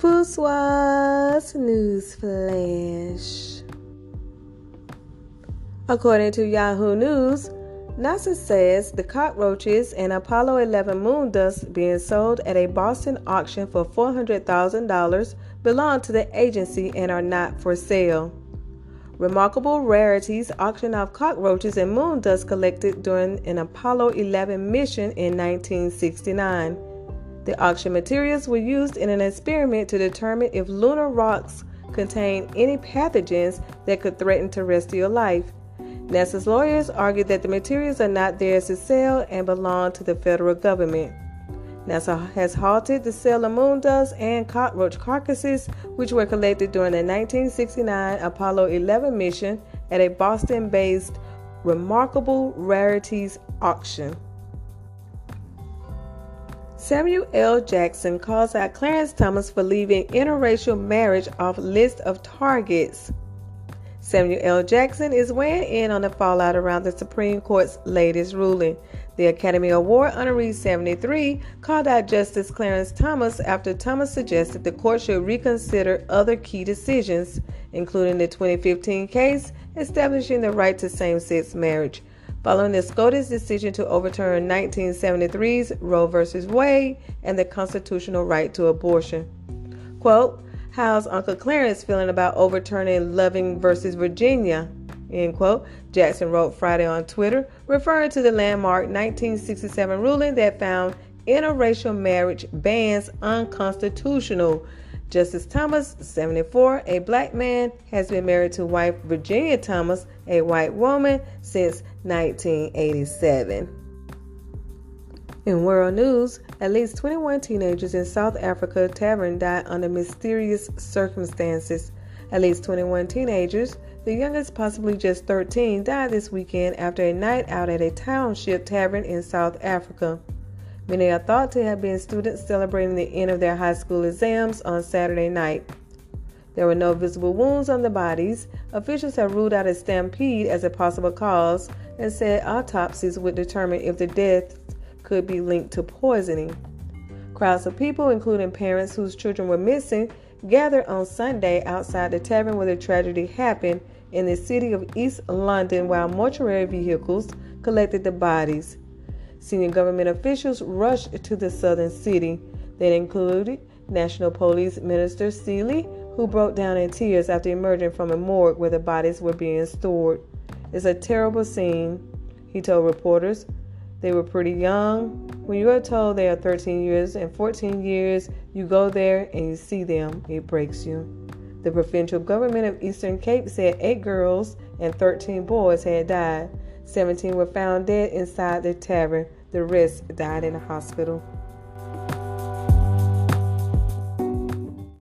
Fuswa's News Flash. According to Yahoo News, NASA says the cockroaches and Apollo 11 moon dust being sold at a Boston auction for $400,000 belong to the agency and are not for sale. Remarkable rarities auction off cockroaches and moon dust collected during an Apollo 11 mission in 1969. The auction materials were used in an experiment to determine if lunar rocks contain any pathogens that could threaten terrestrial life. NASA's lawyers argued that the materials are not theirs to sell and belong to the federal government. NASA has halted the sale of moon dust and cockroach carcasses, which were collected during the 1969 Apollo 11 mission at a Boston based Remarkable Rarities auction. Samuel L. Jackson calls out Clarence Thomas for leaving interracial marriage off list of targets. Samuel L. Jackson is weighing in on the fallout around the Supreme Court's latest ruling. The Academy Award honoree 73 called out Justice Clarence Thomas after Thomas suggested the court should reconsider other key decisions, including the 2015 case establishing the right to same sex marriage following the SCOTUS decision to overturn 1973's Roe v. Wade and the constitutional right to abortion. Quote, How's Uncle Clarence feeling about overturning Loving v. Virginia? End quote. Jackson wrote Friday on Twitter, referring to the landmark 1967 ruling that found interracial marriage bans unconstitutional Justice Thomas, 74, a black man, has been married to wife Virginia Thomas, a white woman, since 1987. In world news, at least 21 teenagers in South Africa tavern died under mysterious circumstances. At least 21 teenagers, the youngest possibly just 13, died this weekend after a night out at a township tavern in South Africa. Many are thought to have been students celebrating the end of their high school exams on Saturday night. There were no visible wounds on the bodies. Officials have ruled out a stampede as a possible cause and said autopsies would determine if the deaths could be linked to poisoning. Crowds of people, including parents whose children were missing, gathered on Sunday outside the tavern where the tragedy happened in the city of East London while mortuary vehicles collected the bodies. Senior government officials rushed to the southern city. They included National Police Minister Cele, who broke down in tears after emerging from a morgue where the bodies were being stored. It's a terrible scene, he told reporters. They were pretty young. When you are told they are 13 years and 14 years, you go there and you see them, it breaks you. The provincial government of Eastern Cape said eight girls and 13 boys had died. 17 were found dead inside the tavern. The rest died in the hospital.